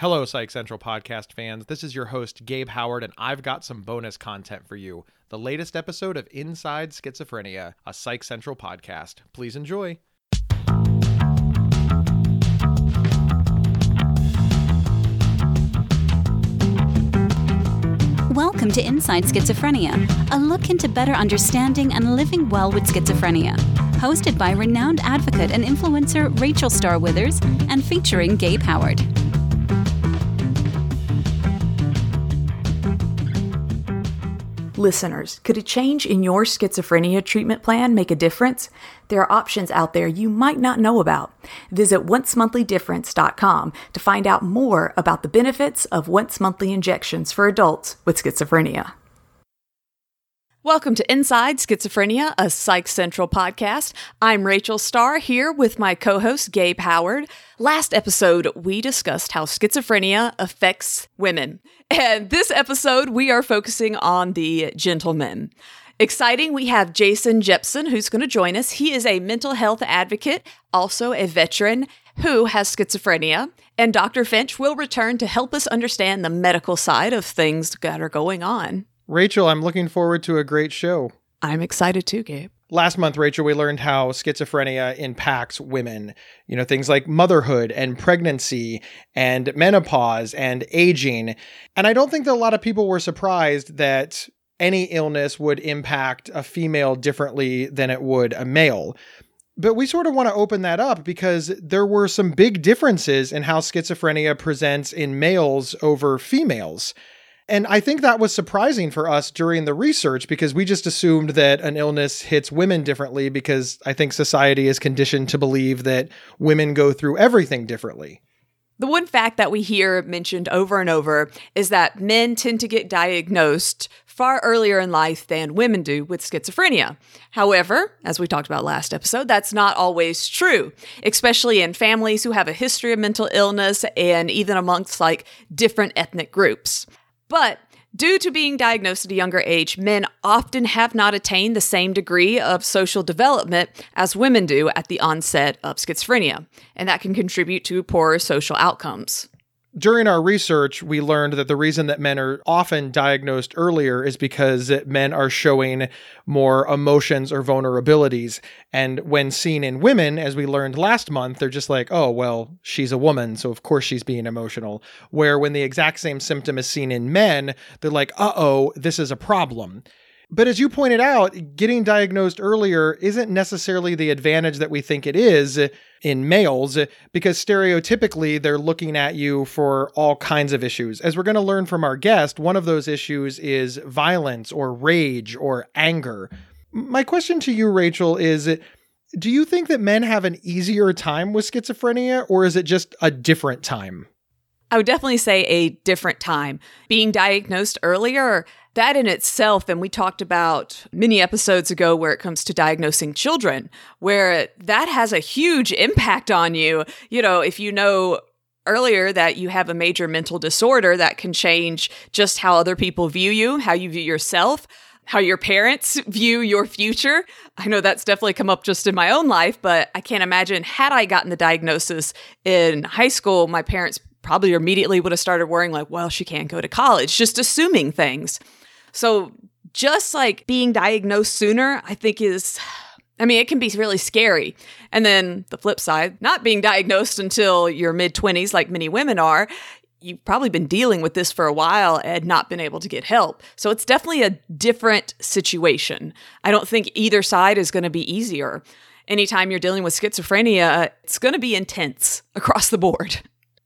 Hello, Psych Central podcast fans. This is your host, Gabe Howard, and I've got some bonus content for you. The latest episode of Inside Schizophrenia, a Psych Central podcast. Please enjoy. Welcome to Inside Schizophrenia, a look into better understanding and living well with schizophrenia. Hosted by renowned advocate and influencer Rachel Star Withers and featuring Gabe Howard. Listeners, could a change in your schizophrenia treatment plan make a difference? There are options out there you might not know about. Visit oncemonthly.difference.com to find out more about the benefits of once monthly injections for adults with schizophrenia. Welcome to Inside Schizophrenia, a Psych Central podcast. I'm Rachel Star here with my co host Gabe Howard. Last episode, we discussed how schizophrenia affects women. And this episode, we are focusing on the gentlemen. Exciting, we have Jason Jepson who's going to join us. He is a mental health advocate, also a veteran who has schizophrenia. And Dr. Finch will return to help us understand the medical side of things that are going on. Rachel, I'm looking forward to a great show. I'm excited too, Gabe. Last month, Rachel, we learned how schizophrenia impacts women. You know, things like motherhood and pregnancy and menopause and aging. And I don't think that a lot of people were surprised that any illness would impact a female differently than it would a male. But we sort of want to open that up because there were some big differences in how schizophrenia presents in males over females. And I think that was surprising for us during the research because we just assumed that an illness hits women differently because I think society is conditioned to believe that women go through everything differently. The one fact that we hear mentioned over and over is that men tend to get diagnosed far earlier in life than women do with schizophrenia. However, as we talked about last episode, that's not always true, especially in families who have a history of mental illness and even amongst like different ethnic groups. But Due to being diagnosed at a younger age, men often have not attained the same degree of social development as women do at the onset of schizophrenia, and that can contribute to poorer social outcomes. During our research, we learned that the reason that men are often diagnosed earlier is because men are showing more emotions or vulnerabilities. And when seen in women, as we learned last month, they're just like, oh, well, she's a woman, so of course she's being emotional. Where when the exact same symptom is seen in men, they're like, uh oh, this is a problem. But as you pointed out, getting diagnosed earlier isn't necessarily the advantage that we think it is in males because stereotypically they're looking at you for all kinds of issues. As we're going to learn from our guest, one of those issues is violence or rage or anger. My question to you, Rachel, is do you think that men have an easier time with schizophrenia or is it just a different time? I would definitely say a different time. Being diagnosed earlier, that in itself, and we talked about many episodes ago where it comes to diagnosing children, where that has a huge impact on you. You know, if you know earlier that you have a major mental disorder that can change just how other people view you, how you view yourself, how your parents view your future. I know that's definitely come up just in my own life, but I can't imagine had I gotten the diagnosis in high school, my parents probably immediately would have started worrying, like, well, she can't go to college, just assuming things. So, just like being diagnosed sooner, I think is, I mean, it can be really scary. And then the flip side, not being diagnosed until your mid 20s, like many women are, you've probably been dealing with this for a while and not been able to get help. So it's definitely a different situation. I don't think either side is going to be easier. Anytime you're dealing with schizophrenia, it's going to be intense across the board.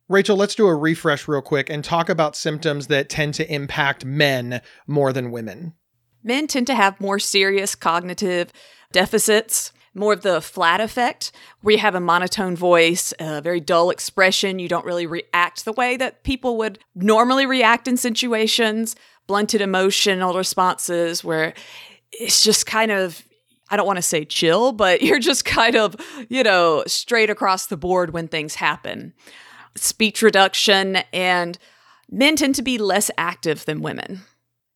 Rachel, let's do a refresh real quick and talk about symptoms that tend to impact men more than women. Men tend to have more serious cognitive deficits, more of the flat affect, where you have a monotone voice, a very dull expression. You don't really react the way that people would normally react in situations, blunted emotional responses, where it's just kind of I don't want to say chill, but you're just kind of, you know, straight across the board when things happen speech reduction, and men tend to be less active than women.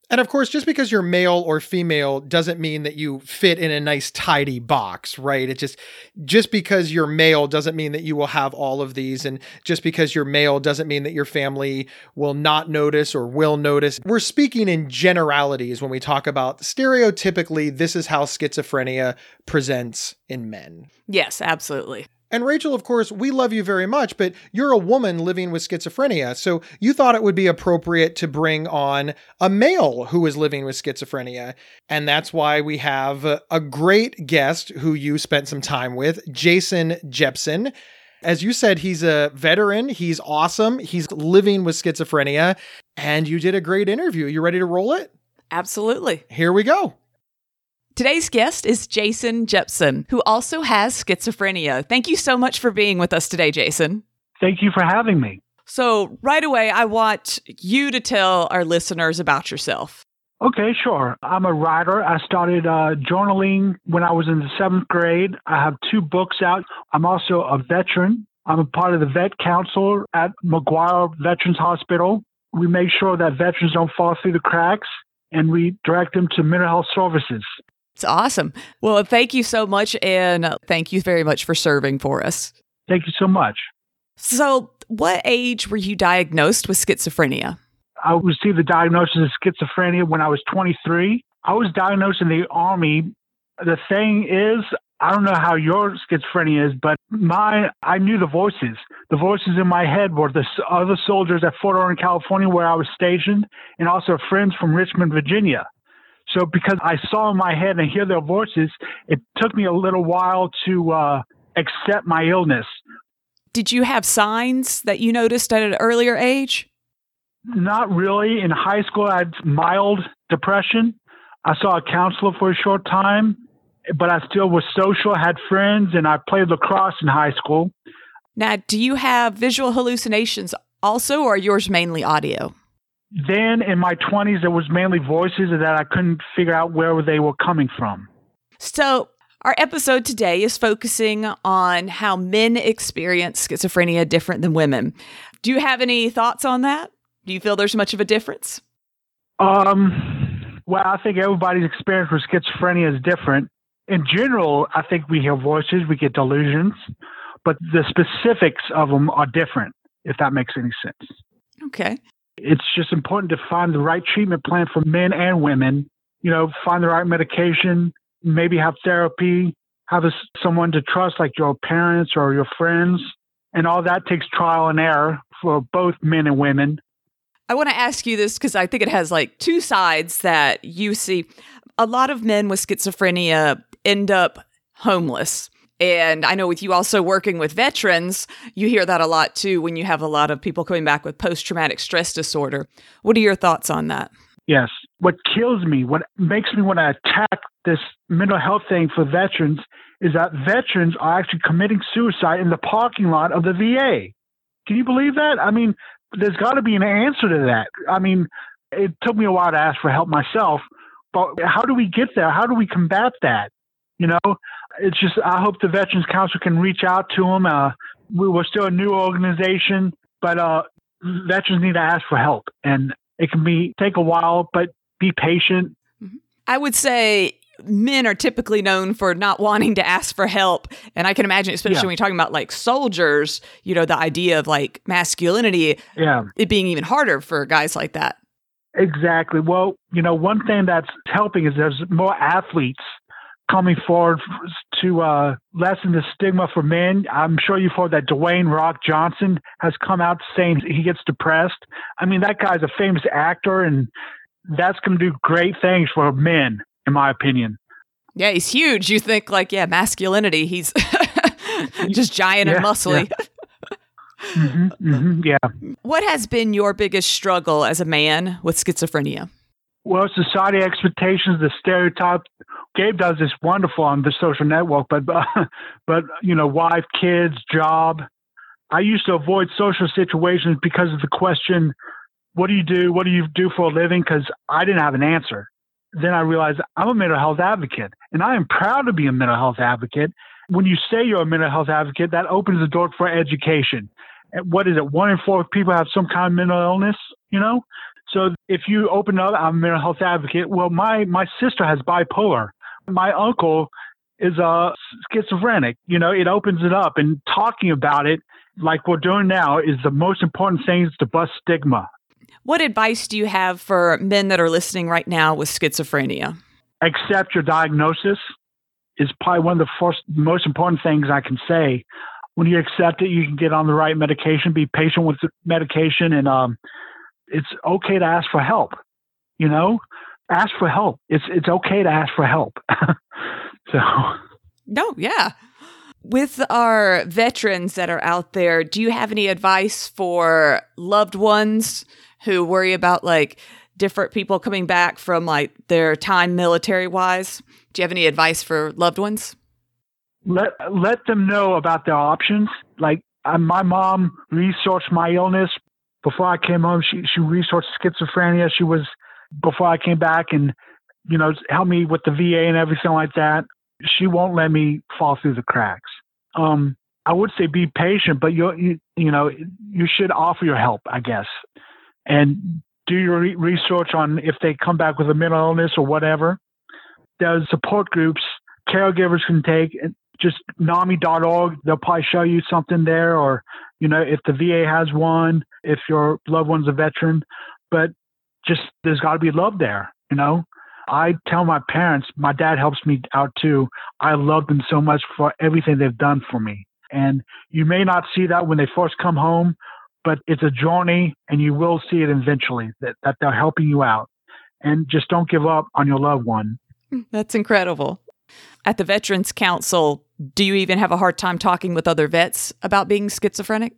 And of course, just because you're male or female doesn't mean that you fit in a nice tidy box, right? It just just because you're male doesn't mean that you will have all of these and just because you're male doesn't mean that your family will not notice or will notice. We're speaking in generalities when we talk about stereotypically this is how schizophrenia presents in men. Yes, absolutely. And Rachel, of course, we love you very much, but you're a woman living with schizophrenia. So you thought it would be appropriate to bring on a male who is living with schizophrenia. And that's why we have a great guest who you spent some time with, Jason Jepson. As you said, he's a veteran. He's awesome. He's living with schizophrenia. And you did a great interview. You ready to roll it? Absolutely. Here we go. Today's guest is Jason Jepson, who also has schizophrenia. Thank you so much for being with us today, Jason. Thank you for having me. So, right away, I want you to tell our listeners about yourself. Okay, sure. I'm a writer. I started uh, journaling when I was in the seventh grade. I have two books out. I'm also a veteran. I'm a part of the Vet Council at McGuire Veterans Hospital. We make sure that veterans don't fall through the cracks and we direct them to mental health services. It's awesome. Well, thank you so much. And thank you very much for serving for us. Thank you so much. So, what age were you diagnosed with schizophrenia? I received the diagnosis of schizophrenia when I was 23. I was diagnosed in the Army. The thing is, I don't know how your schizophrenia is, but my I knew the voices. The voices in my head were the other soldiers at Fort Orange, California, where I was stationed, and also friends from Richmond, Virginia. So because I saw in my head and hear their voices, it took me a little while to uh, accept my illness. Did you have signs that you noticed at an earlier age? Not really. In high school, I had mild depression. I saw a counselor for a short time, but I still was social, had friends, and I played lacrosse in high school. Now, do you have visual hallucinations also, or yours mainly audio? Then in my 20s, it was mainly voices that I couldn't figure out where they were coming from. So, our episode today is focusing on how men experience schizophrenia different than women. Do you have any thoughts on that? Do you feel there's much of a difference? Um, well, I think everybody's experience with schizophrenia is different. In general, I think we hear voices, we get delusions, but the specifics of them are different, if that makes any sense. Okay. It's just important to find the right treatment plan for men and women. You know, find the right medication, maybe have therapy, have a, someone to trust, like your parents or your friends. And all that takes trial and error for both men and women. I want to ask you this because I think it has like two sides that you see. A lot of men with schizophrenia end up homeless. And I know with you also working with veterans, you hear that a lot too when you have a lot of people coming back with post traumatic stress disorder. What are your thoughts on that? Yes. What kills me, what makes me want to attack this mental health thing for veterans is that veterans are actually committing suicide in the parking lot of the VA. Can you believe that? I mean, there's got to be an answer to that. I mean, it took me a while to ask for help myself, but how do we get there? How do we combat that? You know, it's just I hope the Veterans Council can reach out to them. Uh, we were still a new organization, but uh, veterans need to ask for help, and it can be take a while, but be patient. Mm-hmm. I would say men are typically known for not wanting to ask for help. And I can imagine, especially yeah. when you're talking about like soldiers, you know, the idea of like masculinity, yeah. it being even harder for guys like that. Exactly. Well, you know, one thing that's helping is there's more athletes coming forward to uh, lessen the stigma for men. I'm sure you've heard that Dwayne Rock Johnson has come out saying he gets depressed. I mean, that guy's a famous actor, and that's going to do great things for men, in my opinion. Yeah, he's huge. You think like, yeah, masculinity. He's just giant yeah, and muscly. Yeah. mm-hmm, mm-hmm, yeah. What has been your biggest struggle as a man with schizophrenia? Well, society expectations, the stereotype. Gabe does this wonderful on the social network, but but you know, wife, kids, job. I used to avoid social situations because of the question, "What do you do? What do you do for a living?" Because I didn't have an answer. Then I realized I'm a mental health advocate, and I am proud to be a mental health advocate. When you say you're a mental health advocate, that opens the door for education. What is it? One in four people have some kind of mental illness. You know, So if you open up, I'm a mental health advocate. Well, my my sister has bipolar. My uncle is a schizophrenic. You know, it opens it up, and talking about it like we're doing now is the most important thing is to bust stigma. What advice do you have for men that are listening right now with schizophrenia? Accept your diagnosis is probably one of the first most important things I can say. When you accept it, you can get on the right medication. Be patient with the medication, and um, it's okay to ask for help. You know, ask for help. It's it's okay to ask for help. so, no, yeah. With our veterans that are out there, do you have any advice for loved ones who worry about like different people coming back from like their time military wise? Do you have any advice for loved ones? Let let them know about their options. Like my mom researched my illness before I came home. She she researched schizophrenia. She was before I came back and you know helped me with the VA and everything like that. She won't let me fall through the cracks. Um, I would say be patient, but you you you know you should offer your help, I guess, and do your re- research on if they come back with a mental illness or whatever. There's support groups caregivers can take. Just NAMI.org, they'll probably show you something there, or you know if the VA has one, if your loved one's a veteran. But just there's got to be love there, you know. I tell my parents, my dad helps me out too. I love them so much for everything they've done for me. And you may not see that when they first come home, but it's a journey and you will see it eventually that, that they're helping you out. And just don't give up on your loved one. That's incredible. At the Veterans Council, do you even have a hard time talking with other vets about being schizophrenic?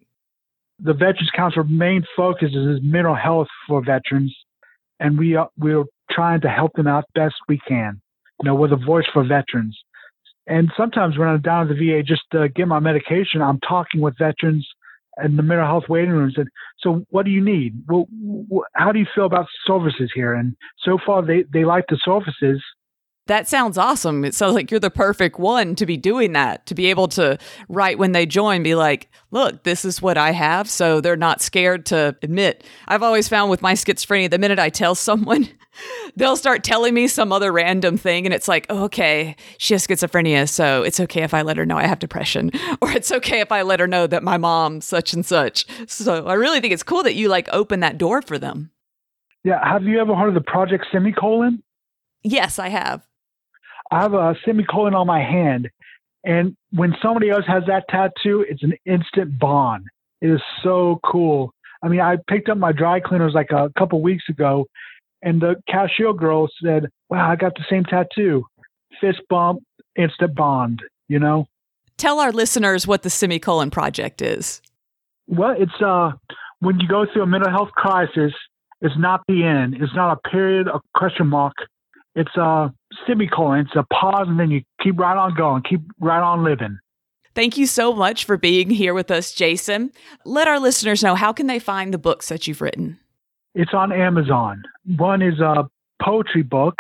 The Veterans Council main focus is mental health for veterans, and we are, we're trying to help them out best we can. You know, we're the voice for veterans. And sometimes when I'm down at the VA just to get my medication, I'm talking with veterans in the mental health waiting rooms. And so, what do you need? Well, how do you feel about services here? And so far, they, they like the services. That sounds awesome. It sounds like you're the perfect one to be doing that, to be able to, right when they join, be like, look, this is what I have. So they're not scared to admit. I've always found with my schizophrenia, the minute I tell someone, they'll start telling me some other random thing. And it's like, oh, okay, she has schizophrenia. So it's okay if I let her know I have depression, or it's okay if I let her know that my mom, such and such. So I really think it's cool that you like open that door for them. Yeah. Have you ever heard of the Project Semicolon? Yes, I have. I have a semicolon on my hand. And when somebody else has that tattoo, it's an instant bond. It is so cool. I mean, I picked up my dry cleaners like a couple weeks ago, and the cashier girl said, Wow, I got the same tattoo. Fist bump, instant bond, you know? Tell our listeners what the Semicolon Project is. Well, it's uh, when you go through a mental health crisis, it's not the end. It's not a period, a question mark it's a semicolon, it's a pause, and then you keep right on going, keep right on living. Thank you so much for being here with us, Jason. Let our listeners know how can they find the books that you've written. It's on Amazon. One is a poetry book,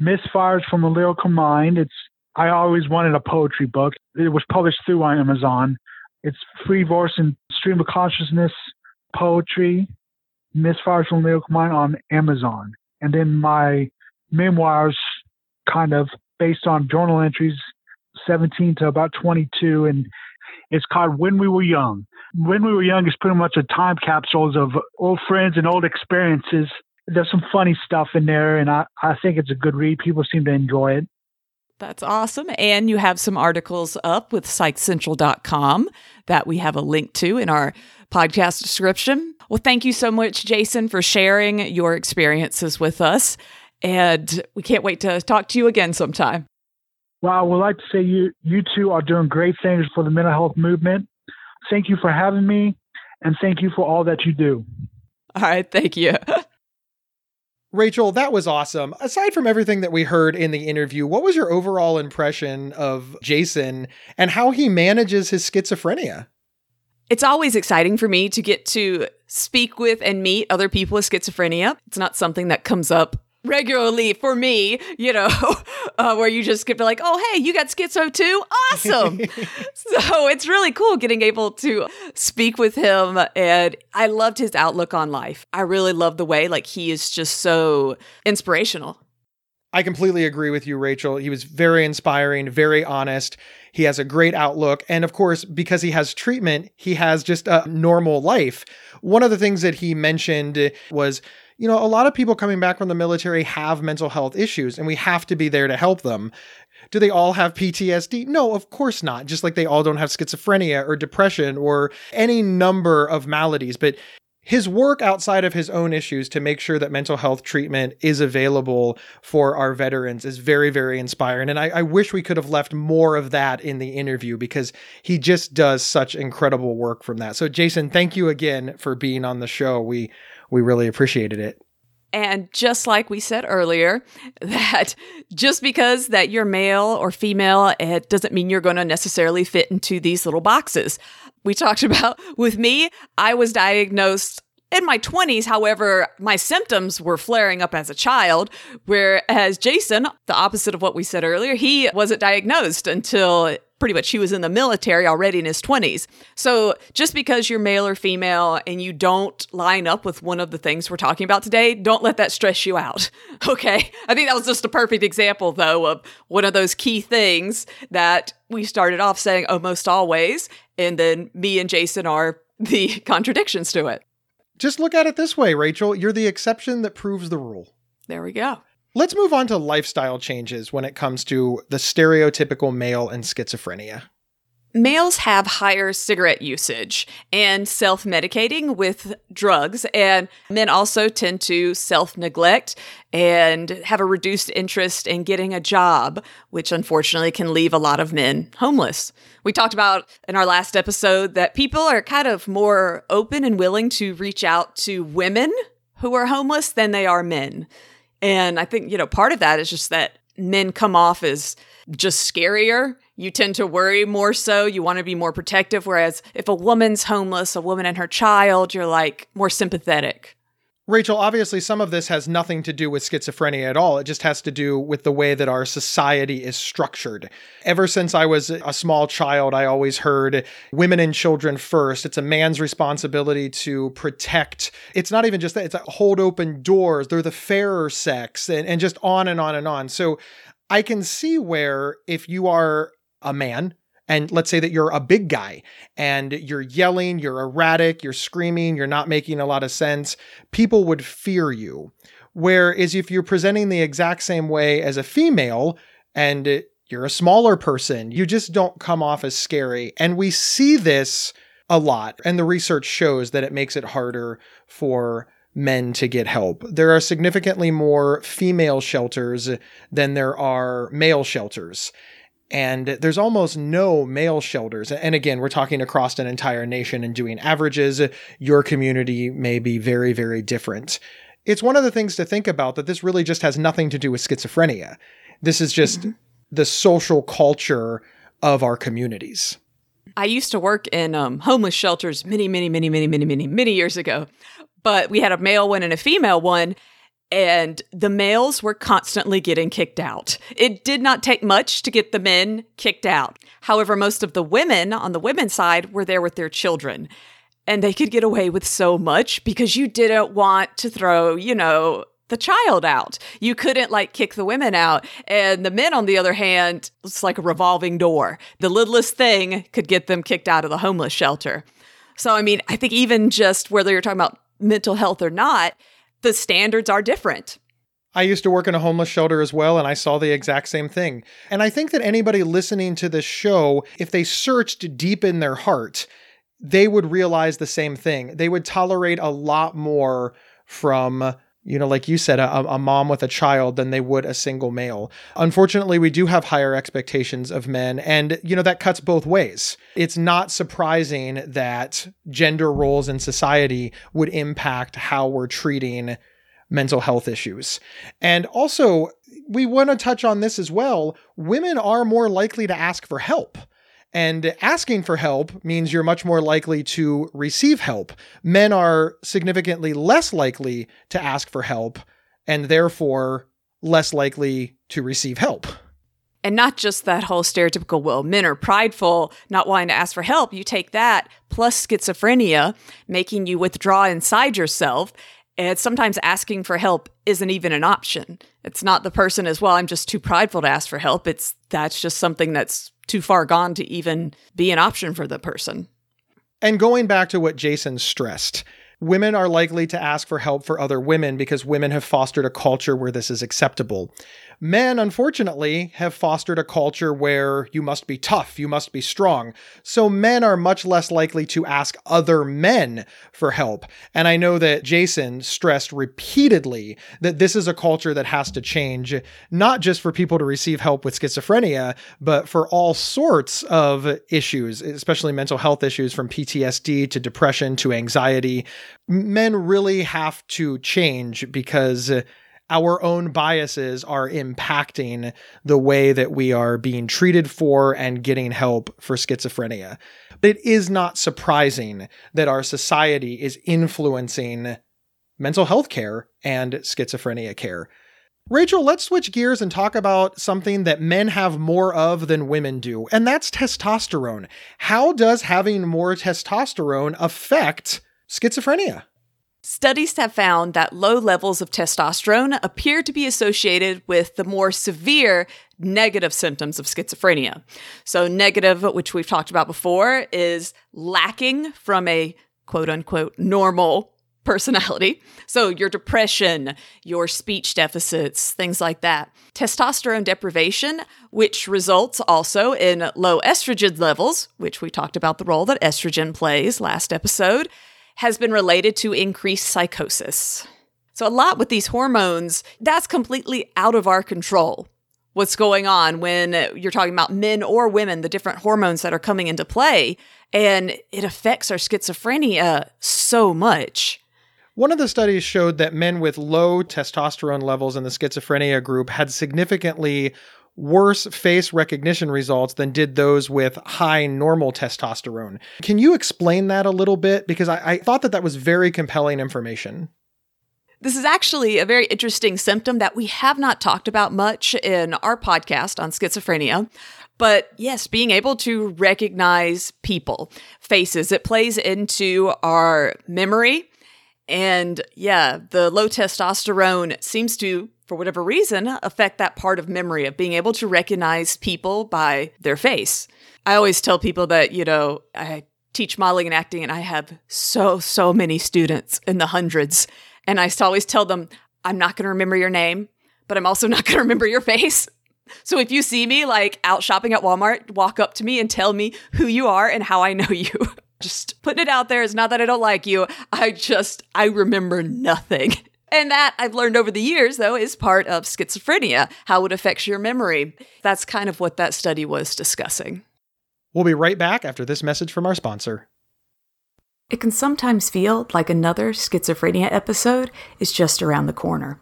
Misfires from a Lyrical Mind. It's I always wanted a poetry book. It was published through Amazon. It's free verse and stream of consciousness poetry, Misfires from a Lyrical Mind on Amazon. And then my memoirs kind of based on journal entries 17 to about 22 and it's called when we were young when we were young is pretty much a time capsules of old friends and old experiences there's some funny stuff in there and I, I think it's a good read people seem to enjoy it that's awesome. And you have some articles up with psychcentral.com that we have a link to in our podcast description. Well, thank you so much, Jason, for sharing your experiences with us. And we can't wait to talk to you again sometime. Well, I would like to say you you two are doing great things for the mental health movement. Thank you for having me, and thank you for all that you do. All right, thank you. Rachel, that was awesome. Aside from everything that we heard in the interview, what was your overall impression of Jason and how he manages his schizophrenia? It's always exciting for me to get to speak with and meet other people with schizophrenia. It's not something that comes up regularly for me, you know, uh, where you just get be like, oh, hey, you got schizo too? Awesome. so it's really cool getting able to speak with him. And I loved his outlook on life. I really love the way, like, he is just so inspirational. I completely agree with you, Rachel. He was very inspiring, very honest. He has a great outlook. And of course, because he has treatment, he has just a normal life. One of the things that he mentioned was you know, a lot of people coming back from the military have mental health issues and we have to be there to help them. Do they all have PTSD? No, of course not. Just like they all don't have schizophrenia or depression or any number of maladies. But his work outside of his own issues to make sure that mental health treatment is available for our veterans is very, very inspiring. And I, I, wish we could have left more of that in the interview because he just does such incredible work from that. So, Jason, thank you again for being on the show. We we really appreciated it. And just like we said earlier, that just because that you're male or female, it doesn't mean you're going to necessarily fit into these little boxes. We talked about with me, I was diagnosed in my 20s, however, my symptoms were flaring up as a child, whereas Jason, the opposite of what we said earlier, he wasn't diagnosed until pretty much he was in the military already in his 20s. So just because you're male or female and you don't line up with one of the things we're talking about today, don't let that stress you out. Okay? I think that was just a perfect example though of one of those key things that we started off saying almost always and then me and Jason are the contradictions to it. Just look at it this way, Rachel. You're the exception that proves the rule. There we go. Let's move on to lifestyle changes when it comes to the stereotypical male and schizophrenia. Males have higher cigarette usage and self medicating with drugs, and men also tend to self neglect and have a reduced interest in getting a job, which unfortunately can leave a lot of men homeless. We talked about in our last episode that people are kind of more open and willing to reach out to women who are homeless than they are men. And I think, you know, part of that is just that men come off as just scarier. You tend to worry more so. You want to be more protective. Whereas if a woman's homeless, a woman and her child, you're like more sympathetic. Rachel, obviously, some of this has nothing to do with schizophrenia at all. It just has to do with the way that our society is structured. Ever since I was a small child, I always heard women and children first. It's a man's responsibility to protect. It's not even just that, it's hold open doors. They're the fairer sex, and, and just on and on and on. So I can see where if you are a man and let's say that you're a big guy and you're yelling, you're erratic, you're screaming, you're not making a lot of sense, people would fear you. Whereas if you're presenting the exact same way as a female and you're a smaller person, you just don't come off as scary. And we see this a lot. And the research shows that it makes it harder for men to get help. There are significantly more female shelters than there are male shelters and there's almost no male shelters. And again, we're talking across an entire nation and doing averages. Your community may be very, very different. It's one of the things to think about that this really just has nothing to do with schizophrenia. This is just mm-hmm. the social culture of our communities. I used to work in um, homeless shelters many, many, many, many, many, many, many years ago. But we had a male one and a female one and the males were constantly getting kicked out. It did not take much to get the men kicked out. However, most of the women on the women's side were there with their children. And they could get away with so much because you didn't want to throw, you know, the child out. You couldn't like kick the women out. And the men, on the other hand, it's like a revolving door. The littlest thing could get them kicked out of the homeless shelter. So, I mean, I think even just whether you're talking about mental health or not, the standards are different. I used to work in a homeless shelter as well, and I saw the exact same thing. And I think that anybody listening to this show, if they searched deep in their heart, they would realize the same thing. They would tolerate a lot more from you know, like you said, a, a, mom with a child than they would a single male. Unfortunately, we do have higher expectations of men, and, you know, that cuts both ways. It's not surprising that gender roles in society would impact how we're treating mental health issues. And also, we want to touch on this as well. Women are more likely to ask for help. And asking for help means you're much more likely to receive help. Men are significantly less likely to ask for help and therefore less likely to receive help. And not just that whole stereotypical, well, men are prideful, not wanting to ask for help. You take that plus schizophrenia, making you withdraw inside yourself. And sometimes asking for help isn't even an option. It's not the person as well, I'm just too prideful to ask for help. It's that's just something that's too far gone to even be an option for the person. And going back to what Jason stressed, women are likely to ask for help for other women because women have fostered a culture where this is acceptable. Men, unfortunately, have fostered a culture where you must be tough, you must be strong. So men are much less likely to ask other men for help. And I know that Jason stressed repeatedly that this is a culture that has to change, not just for people to receive help with schizophrenia, but for all sorts of issues, especially mental health issues from PTSD to depression to anxiety. Men really have to change because our own biases are impacting the way that we are being treated for and getting help for schizophrenia. But It is not surprising that our society is influencing mental health care and schizophrenia care. Rachel, let's switch gears and talk about something that men have more of than women do, and that's testosterone. How does having more testosterone affect schizophrenia? Studies have found that low levels of testosterone appear to be associated with the more severe negative symptoms of schizophrenia. So, negative, which we've talked about before, is lacking from a quote unquote normal personality. So, your depression, your speech deficits, things like that. Testosterone deprivation, which results also in low estrogen levels, which we talked about the role that estrogen plays last episode has been related to increased psychosis. So, a lot with these hormones, that's completely out of our control. What's going on when you're talking about men or women, the different hormones that are coming into play, and it affects our schizophrenia so much. One of the studies showed that men with low testosterone levels in the schizophrenia group had significantly worse face recognition results than did those with high normal testosterone. Can you explain that a little bit? Because I, I, thought that that was very compelling information. This is actually a very interesting symptom that we have not talked about much in our podcast on schizophrenia. But yes, being able to recognize people, faces, it plays into our memory. And yeah, the low testosterone seems to for whatever reason, affect that part of memory of being able to recognize people by their face. I always tell people that, you know, I teach modeling and acting and I have so, so many students in the hundreds. And I always tell them, I'm not going to remember your name, but I'm also not going to remember your face. So if you see me like out shopping at Walmart, walk up to me and tell me who you are and how I know you. just putting it out there. It's not that I don't like you. I just, I remember nothing. And that I've learned over the years, though, is part of schizophrenia, how it affects your memory. That's kind of what that study was discussing. We'll be right back after this message from our sponsor. It can sometimes feel like another schizophrenia episode is just around the corner.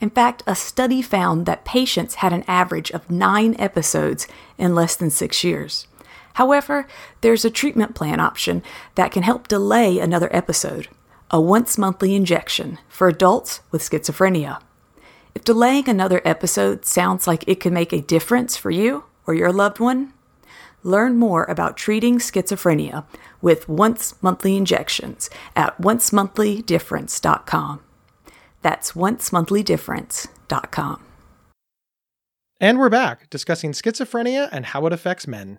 In fact, a study found that patients had an average of nine episodes in less than six years. However, there's a treatment plan option that can help delay another episode a once monthly injection for adults with schizophrenia. If delaying another episode sounds like it could make a difference for you or your loved one, learn more about treating schizophrenia with once monthly injections at oncemonthly.difference.com. That's oncemonthly.difference.com. And we're back discussing schizophrenia and how it affects men.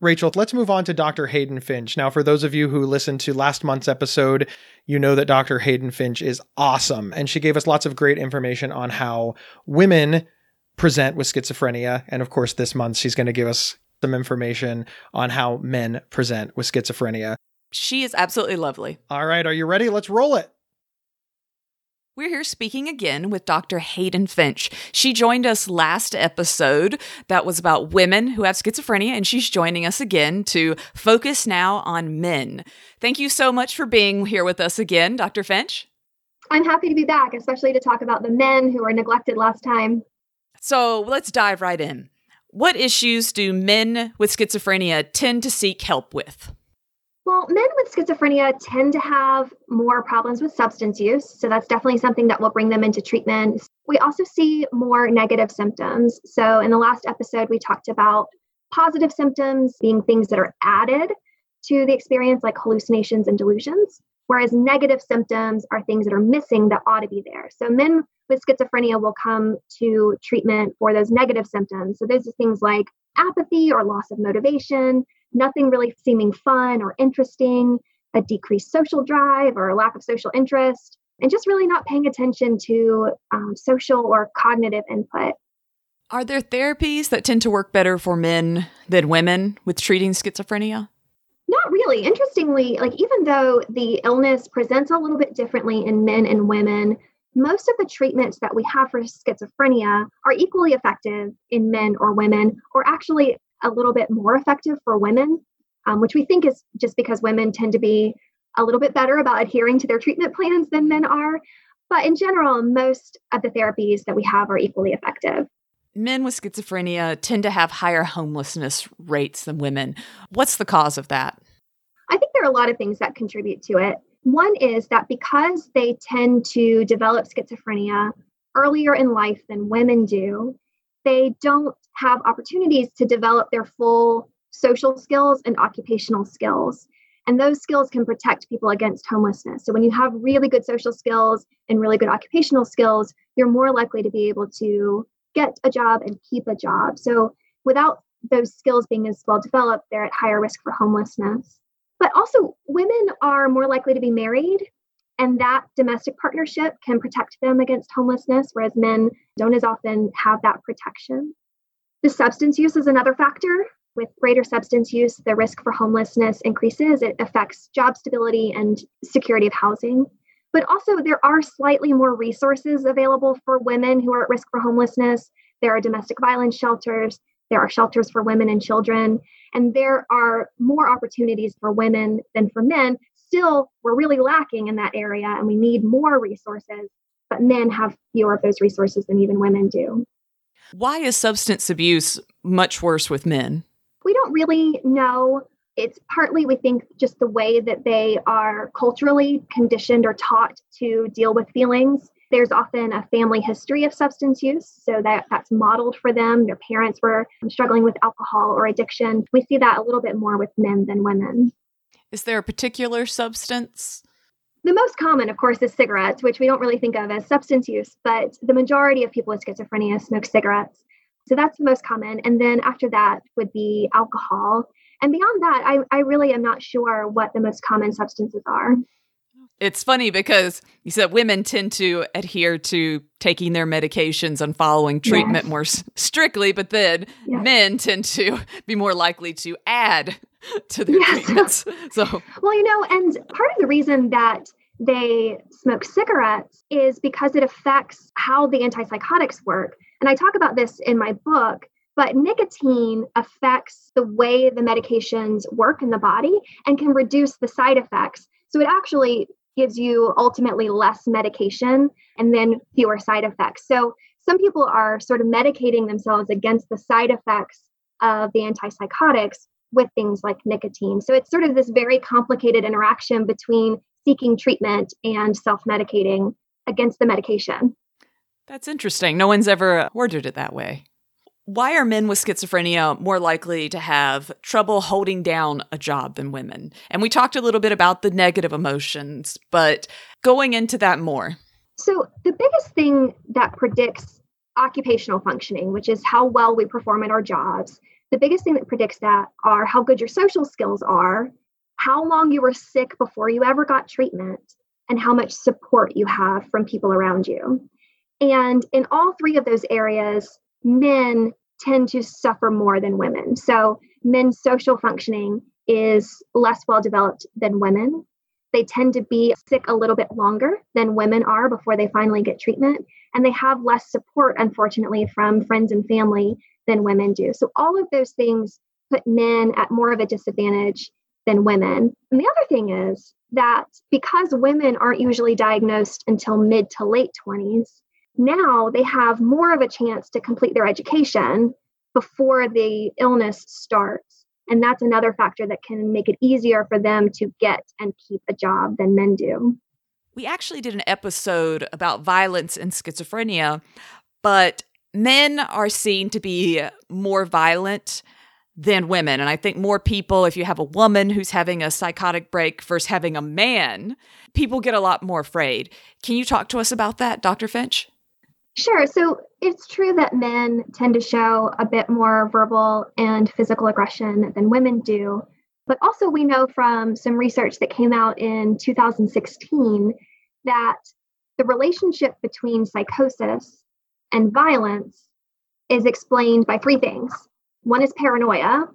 Rachel, let's move on to Dr. Hayden Finch. Now, for those of you who listened to last month's episode, you know that Dr. Hayden Finch is awesome. And she gave us lots of great information on how women present with schizophrenia. And of course, this month, she's going to give us some information on how men present with schizophrenia. She is absolutely lovely. All right. Are you ready? Let's roll it. We're here speaking again with Dr. Hayden Finch. She joined us last episode that was about women who have schizophrenia, and she's joining us again to focus now on men. Thank you so much for being here with us again, Dr. Finch. I'm happy to be back, especially to talk about the men who were neglected last time. So let's dive right in. What issues do men with schizophrenia tend to seek help with? Well, men with schizophrenia tend to have more problems with substance use. So that's definitely something that will bring them into treatment. We also see more negative symptoms. So in the last episode, we talked about positive symptoms being things that are added to the experience, like hallucinations and delusions, whereas negative symptoms are things that are missing that ought to be there. So men with schizophrenia will come to treatment for those negative symptoms. So those are things like apathy or loss of motivation, nothing really seeming fun or interesting, a decreased social drive or a lack of social interest, and just really not paying attention to um, social or cognitive input. Are there therapies that tend to work better for men than women with treating schizophrenia? Not really. Interestingly, like even though the illness presents a little bit differently in men and women, most of the treatments that we have for schizophrenia are equally effective in men or women, or actually a little bit more effective for women, um, which we think is just because women tend to be a little bit better about adhering to their treatment plans than men are. But in general, most of the therapies that we have are equally effective. Men with schizophrenia tend to have higher homelessness rates than women. What's the cause of that? I think there are a lot of things that contribute to it. One is that because they tend to develop schizophrenia earlier in life than women do, they don't have opportunities to develop their full social skills and occupational skills. And those skills can protect people against homelessness. So when you have really good social skills and really good occupational skills, you're more likely to be able to get a job and keep a job. So without those skills being as well developed, they're at higher risk for homelessness. But also, women are more likely to be married and that domestic partnership can protect them against homelessness, whereas men don't as often have that protection. The substance use is another factor. With greater substance use, the risk for homelessness increases. It affects job stability and security of housing. But also, there are slightly more resources available for women who are at risk for homelessness. There are domestic violence shelters, there are shelters for women and children, and there are more opportunities for women than for men still we're really lacking in that area and we need more resources but men have fewer of those resources than even women do. Why is substance abuse much worse with men? We don't really know. It's partly we think just the way that they are culturally conditioned or taught to deal with feelings. There's often a family history of substance use so that that's modeled for them. Their parents were struggling with alcohol or addiction. We see that a little bit more with men than women is there a particular substance? The most common, of course, is cigarettes, which we don't really think of as substance use, but the majority of people with schizophrenia smoke cigarettes. So that's the most common. And then after that would be alcohol. And beyond that, I, I really am not sure what the most common substances are. It's funny because you said women tend to adhere to taking their medications and following treatment yes. more s- strictly, but then yes. men tend to be more likely to add to their yes. treatments. So, well, you know, and part of the reason that they smoke cigarettes is because it affects how the antipsychotics work. And I talk about this in my book, but nicotine affects the way the medications work in the body and can reduce the side effects. So it actually gives you ultimately less medication and then fewer side effects. So some people are sort of medicating themselves against the side effects of the antipsychotics with things like nicotine. So it's sort of this very complicated interaction between seeking treatment and self medicating against the medication. That's interesting. No one's ever worded it that way. Why are men with schizophrenia more likely to have trouble holding down a job than women? And we talked a little bit about the negative emotions, but going into that more. So, the biggest thing that predicts occupational functioning, which is how well we perform at our jobs, the biggest thing that predicts that are how good your social skills are, how long you were sick before you ever got treatment, and how much support you have from people around you. And in all three of those areas, men tend to suffer more than women. So men's social functioning is less well developed than women. They tend to be sick a little bit longer than women are before they finally get treatment. And they have less support, unfortunately, from friends and family than women do. So all of those things put men at more of a disadvantage than women. And the other thing is that because women aren't usually diagnosed until mid to late 20s, now they have more of a chance to complete their education before the illness starts. And that's another factor that can make it easier for them to get and keep a job than men do. We actually did an episode about violence and schizophrenia, but men are seen to be more violent than women. And I think more people, if you have a woman who's having a psychotic break versus having a man, people get a lot more afraid. Can you talk to us about that, Dr. Finch? Sure. So it's true that men tend to show a bit more verbal and physical aggression than women do. But also, we know from some research that came out in 2016 that the relationship between psychosis and violence is explained by three things one is paranoia,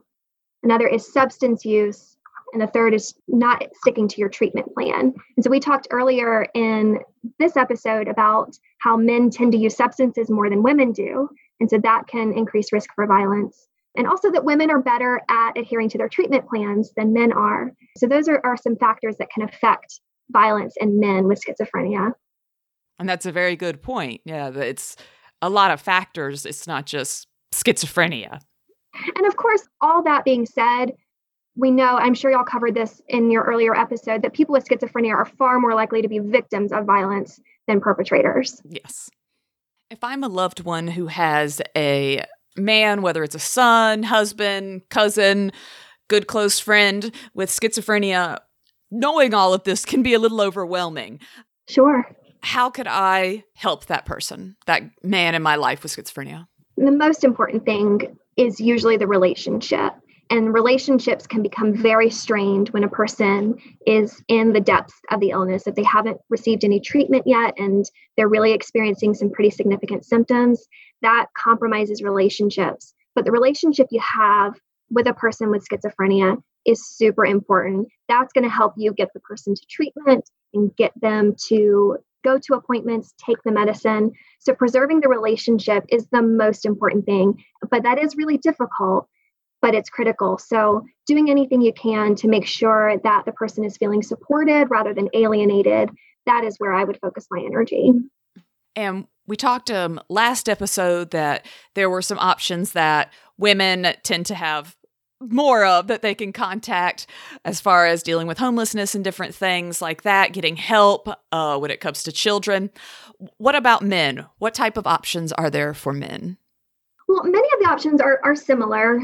another is substance use, and the third is not sticking to your treatment plan. And so we talked earlier in this episode about how men tend to use substances more than women do. And so that can increase risk for violence. And also that women are better at adhering to their treatment plans than men are. So those are, are some factors that can affect violence in men with schizophrenia. And that's a very good point. Yeah, it's a lot of factors. It's not just schizophrenia. And of course, all that being said, we know, I'm sure y'all covered this in your earlier episode, that people with schizophrenia are far more likely to be victims of violence than perpetrators. Yes. If I'm a loved one who has a man, whether it's a son, husband, cousin, good close friend with schizophrenia, knowing all of this can be a little overwhelming. Sure. How could I help that person, that man in my life with schizophrenia? The most important thing is usually the relationship. And relationships can become very strained when a person is in the depths of the illness. If they haven't received any treatment yet and they're really experiencing some pretty significant symptoms, that compromises relationships. But the relationship you have with a person with schizophrenia is super important. That's going to help you get the person to treatment and get them to go to appointments, take the medicine. So, preserving the relationship is the most important thing, but that is really difficult but it's critical. So, doing anything you can to make sure that the person is feeling supported rather than alienated, that is where I would focus my energy. And we talked um, last episode that there were some options that women tend to have more of that they can contact as far as dealing with homelessness and different things like that, getting help uh, when it comes to children. What about men? What type of options are there for men? Well, many of the options are, are similar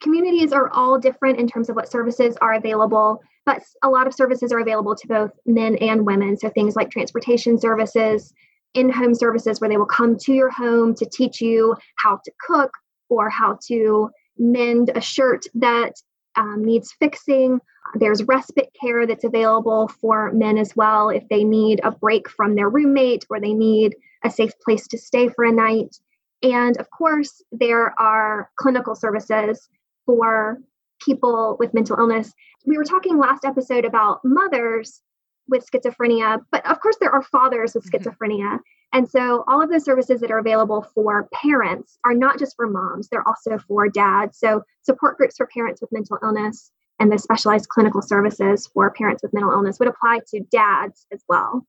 communities are all different in terms of what services are available, but a lot of services are available to both men and women. So things like transportation services, in home services where they will come to your home to teach you how to cook or how to mend a shirt that um, needs fixing. There's respite care that's available for men as well if they need a break from their roommate or they need a safe place to stay for a night. And of course, there are clinical services for people with mental illness. We were talking last episode about mothers with schizophrenia, but of course, there are fathers with mm-hmm. schizophrenia. And so, all of the services that are available for parents are not just for moms, they're also for dads. So, support groups for parents with mental illness and the specialized clinical services for parents with mental illness would apply to dads as well.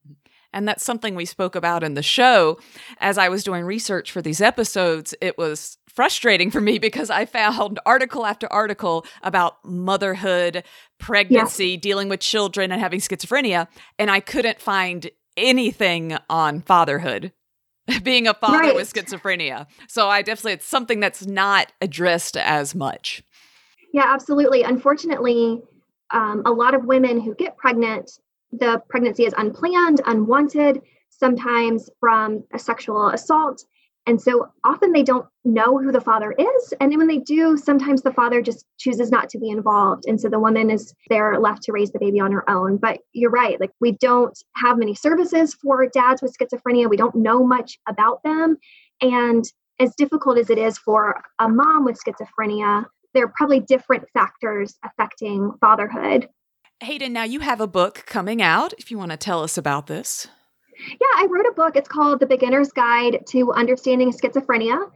And that's something we spoke about in the show. As I was doing research for these episodes, it was frustrating for me because I found article after article about motherhood, pregnancy, dealing with children, and having schizophrenia. And I couldn't find anything on fatherhood, being a father right. with schizophrenia. So I definitely, it's something that's not addressed as much. Yeah, absolutely. Unfortunately, um, a lot of women who get pregnant the pregnancy is unplanned, unwanted, sometimes from a sexual assault. And so often they don't know who the father is. And then when they do, sometimes the father just chooses not to be involved. And so the woman is there left to raise the baby on her own. But you're right, like we don't have many services for dads with schizophrenia. We don't know much about them. And as difficult as it is for a mom with schizophrenia, there are probably different factors affecting fatherhood. Hayden, now you have a book coming out if you want to tell us about this. Yeah, I wrote a book. It's called The Beginner's Guide to Understanding Schizophrenia.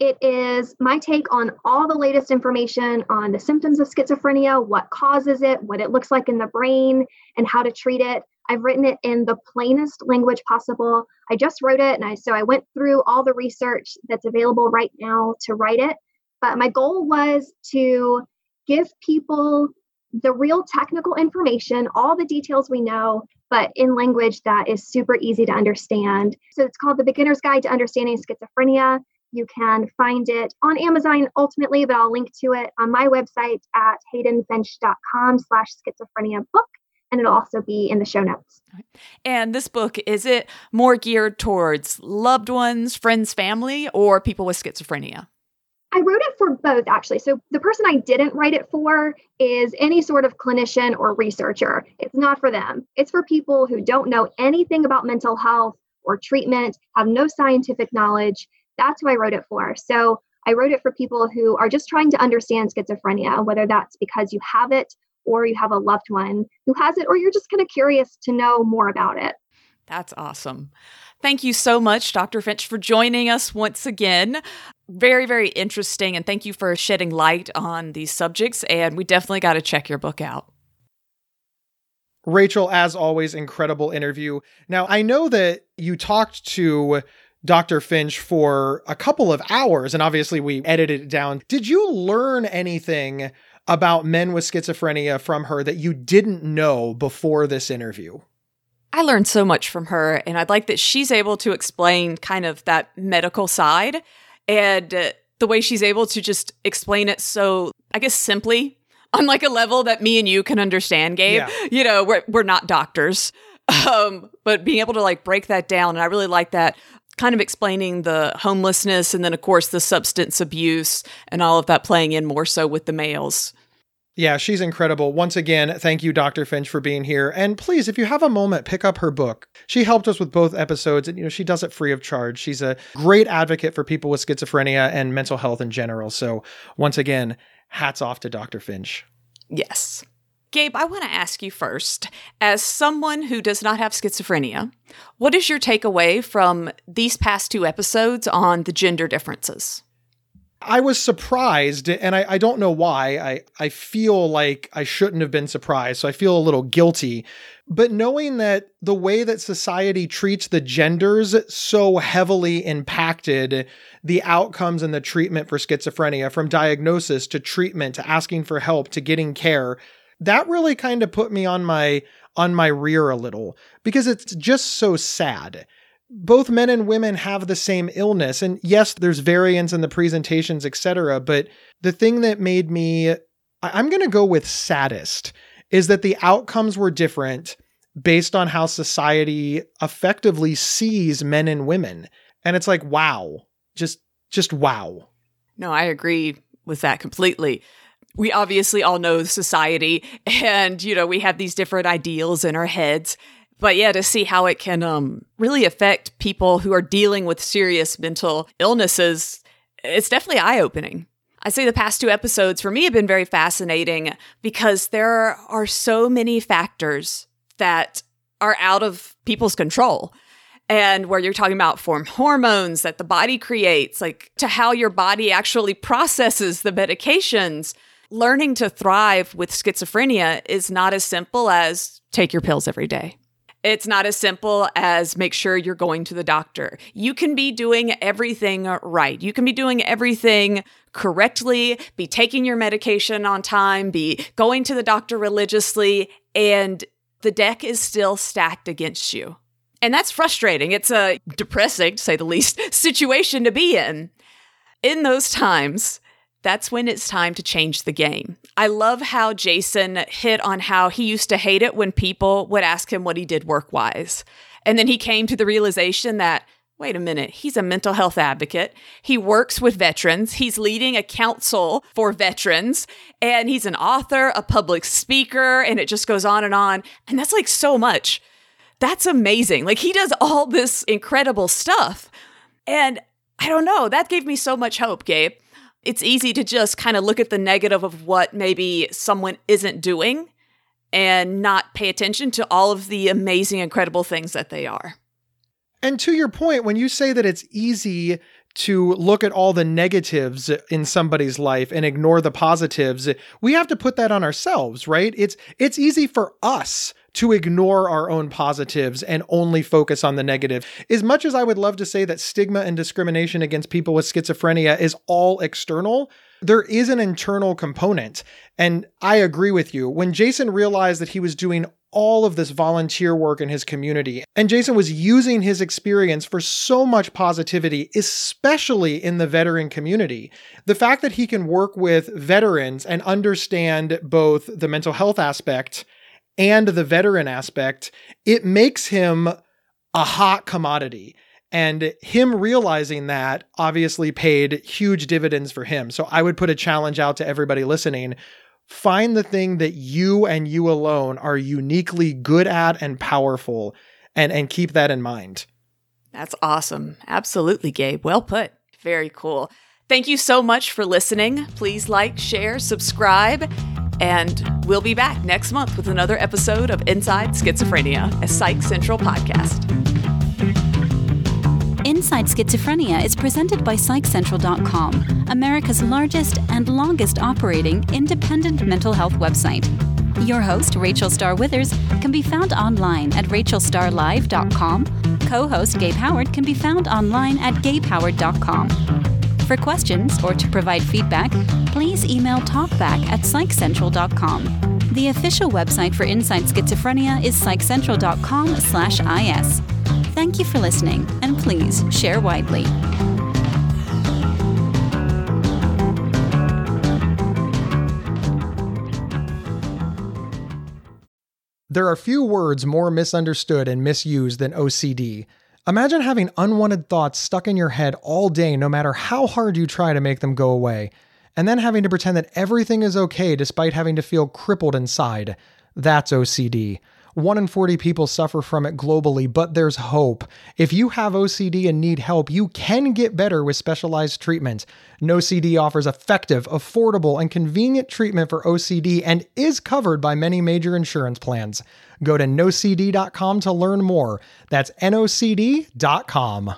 It is my take on all the latest information on the symptoms of schizophrenia, what causes it, what it looks like in the brain, and how to treat it. I've written it in the plainest language possible. I just wrote it, and I so I went through all the research that's available right now to write it. But my goal was to give people the real technical information, all the details we know, but in language that is super easy to understand. So it's called The Beginner's Guide to Understanding Schizophrenia. You can find it on Amazon ultimately, but I'll link to it on my website at haydenfinch.com slash schizophrenia book. And it'll also be in the show notes. And this book, is it more geared towards loved ones, friends, family, or people with schizophrenia? I wrote it for both, actually. So the person I didn't write it for is any sort of clinician or researcher. It's not for them, it's for people who don't know anything about mental health or treatment, have no scientific knowledge. That's who I wrote it for. So I wrote it for people who are just trying to understand schizophrenia, whether that's because you have it or you have a loved one who has it, or you're just kind of curious to know more about it. That's awesome. Thank you so much, Dr. Finch, for joining us once again. Very, very interesting. And thank you for shedding light on these subjects. And we definitely got to check your book out. Rachel, as always, incredible interview. Now, I know that you talked to Dr. Finch for a couple of hours, and obviously we edited it down. Did you learn anything about men with schizophrenia from her that you didn't know before this interview? I learned so much from her, and I'd like that she's able to explain kind of that medical side and uh, the way she's able to just explain it so, I guess, simply on like a level that me and you can understand, Gabe. Yeah. You know, we're, we're not doctors, um, but being able to like break that down. And I really like that kind of explaining the homelessness and then, of course, the substance abuse and all of that playing in more so with the males. Yeah, she's incredible. Once again, thank you, Dr. Finch, for being here. And please, if you have a moment, pick up her book. She helped us with both episodes, and you know, she does it free of charge. She's a great advocate for people with schizophrenia and mental health in general. So once again, hats off to Dr. Finch. Yes. Gabe, I want to ask you first, as someone who does not have schizophrenia, what is your takeaway from these past two episodes on the gender differences? I was surprised, and I, I don't know why. I, I feel like I shouldn't have been surprised, so I feel a little guilty. But knowing that the way that society treats the genders so heavily impacted the outcomes and the treatment for schizophrenia, from diagnosis to treatment to asking for help to getting care, that really kind of put me on my on my rear a little because it's just so sad both men and women have the same illness. And yes there's variance in the presentations etc but the thing that made me i'm going to go with saddest is that the outcomes were different based on how society effectively sees men and women. And it's like wow just just wow. No i agree with that completely. We obviously all know society and you know we have these different ideals in our heads but yeah, to see how it can um, really affect people who are dealing with serious mental illnesses, it's definitely eye opening. I say the past two episodes for me have been very fascinating because there are so many factors that are out of people's control. And where you're talking about form hormones that the body creates, like to how your body actually processes the medications. Learning to thrive with schizophrenia is not as simple as take your pills every day. It's not as simple as make sure you're going to the doctor. You can be doing everything right. You can be doing everything correctly, be taking your medication on time, be going to the doctor religiously, and the deck is still stacked against you. And that's frustrating. It's a depressing, to say the least, situation to be in. In those times, that's when it's time to change the game. I love how Jason hit on how he used to hate it when people would ask him what he did work wise. And then he came to the realization that, wait a minute, he's a mental health advocate. He works with veterans, he's leading a council for veterans, and he's an author, a public speaker, and it just goes on and on. And that's like so much. That's amazing. Like he does all this incredible stuff. And I don't know, that gave me so much hope, Gabe it's easy to just kind of look at the negative of what maybe someone isn't doing and not pay attention to all of the amazing, incredible things that they are. And to your point, when you say that it's easy to look at all the negatives in somebody's life and ignore the positives, we have to put that on ourselves, right? It's it's easy for us to ignore our own positives and only focus on the negative. As much as I would love to say that stigma and discrimination against people with schizophrenia is all external, There is an internal component. And I agree with you. When Jason realized that he was doing all of this volunteer work in his community. And Jason was using his experience for so much positivity, especially in the veteran community. The fact that he can work with veterans and understand both the mental health aspect and the veteran aspect, it makes him a hot commodity. And him realizing that obviously paid huge dividends for him. So I would put a challenge out to everybody listening Find the thing that you and you alone are uniquely good at and powerful and and keep that in mind. That's awesome. Absolutely, Gabe. Well put. Very cool. Thank you so much for listening. Please like, share, subscribe, and we'll be back next month with another episode of Inside Schizophrenia, a Psych Central podcast. Inside Schizophrenia is presented by PsychCentral.com, America's largest and longest operating independent mental health website. Your host, Rachel Star Withers, can be found online at rachelstarlive.com. Co host Gabe Howard can be found online at gabehoward.com. For questions or to provide feedback, please email talkback at psychcentral.com. The official website for Inside Schizophrenia is psychcentral.com slash is. Thank you for listening, and please share widely. There are few words more misunderstood and misused than OCD. Imagine having unwanted thoughts stuck in your head all day, no matter how hard you try to make them go away, and then having to pretend that everything is okay despite having to feel crippled inside. That's OCD. 1 in 40 people suffer from it globally, but there's hope. If you have OCD and need help, you can get better with specialized treatment. NoCD offers effective, affordable, and convenient treatment for OCD and is covered by many major insurance plans. Go to nocd.com to learn more. That's nocd.com.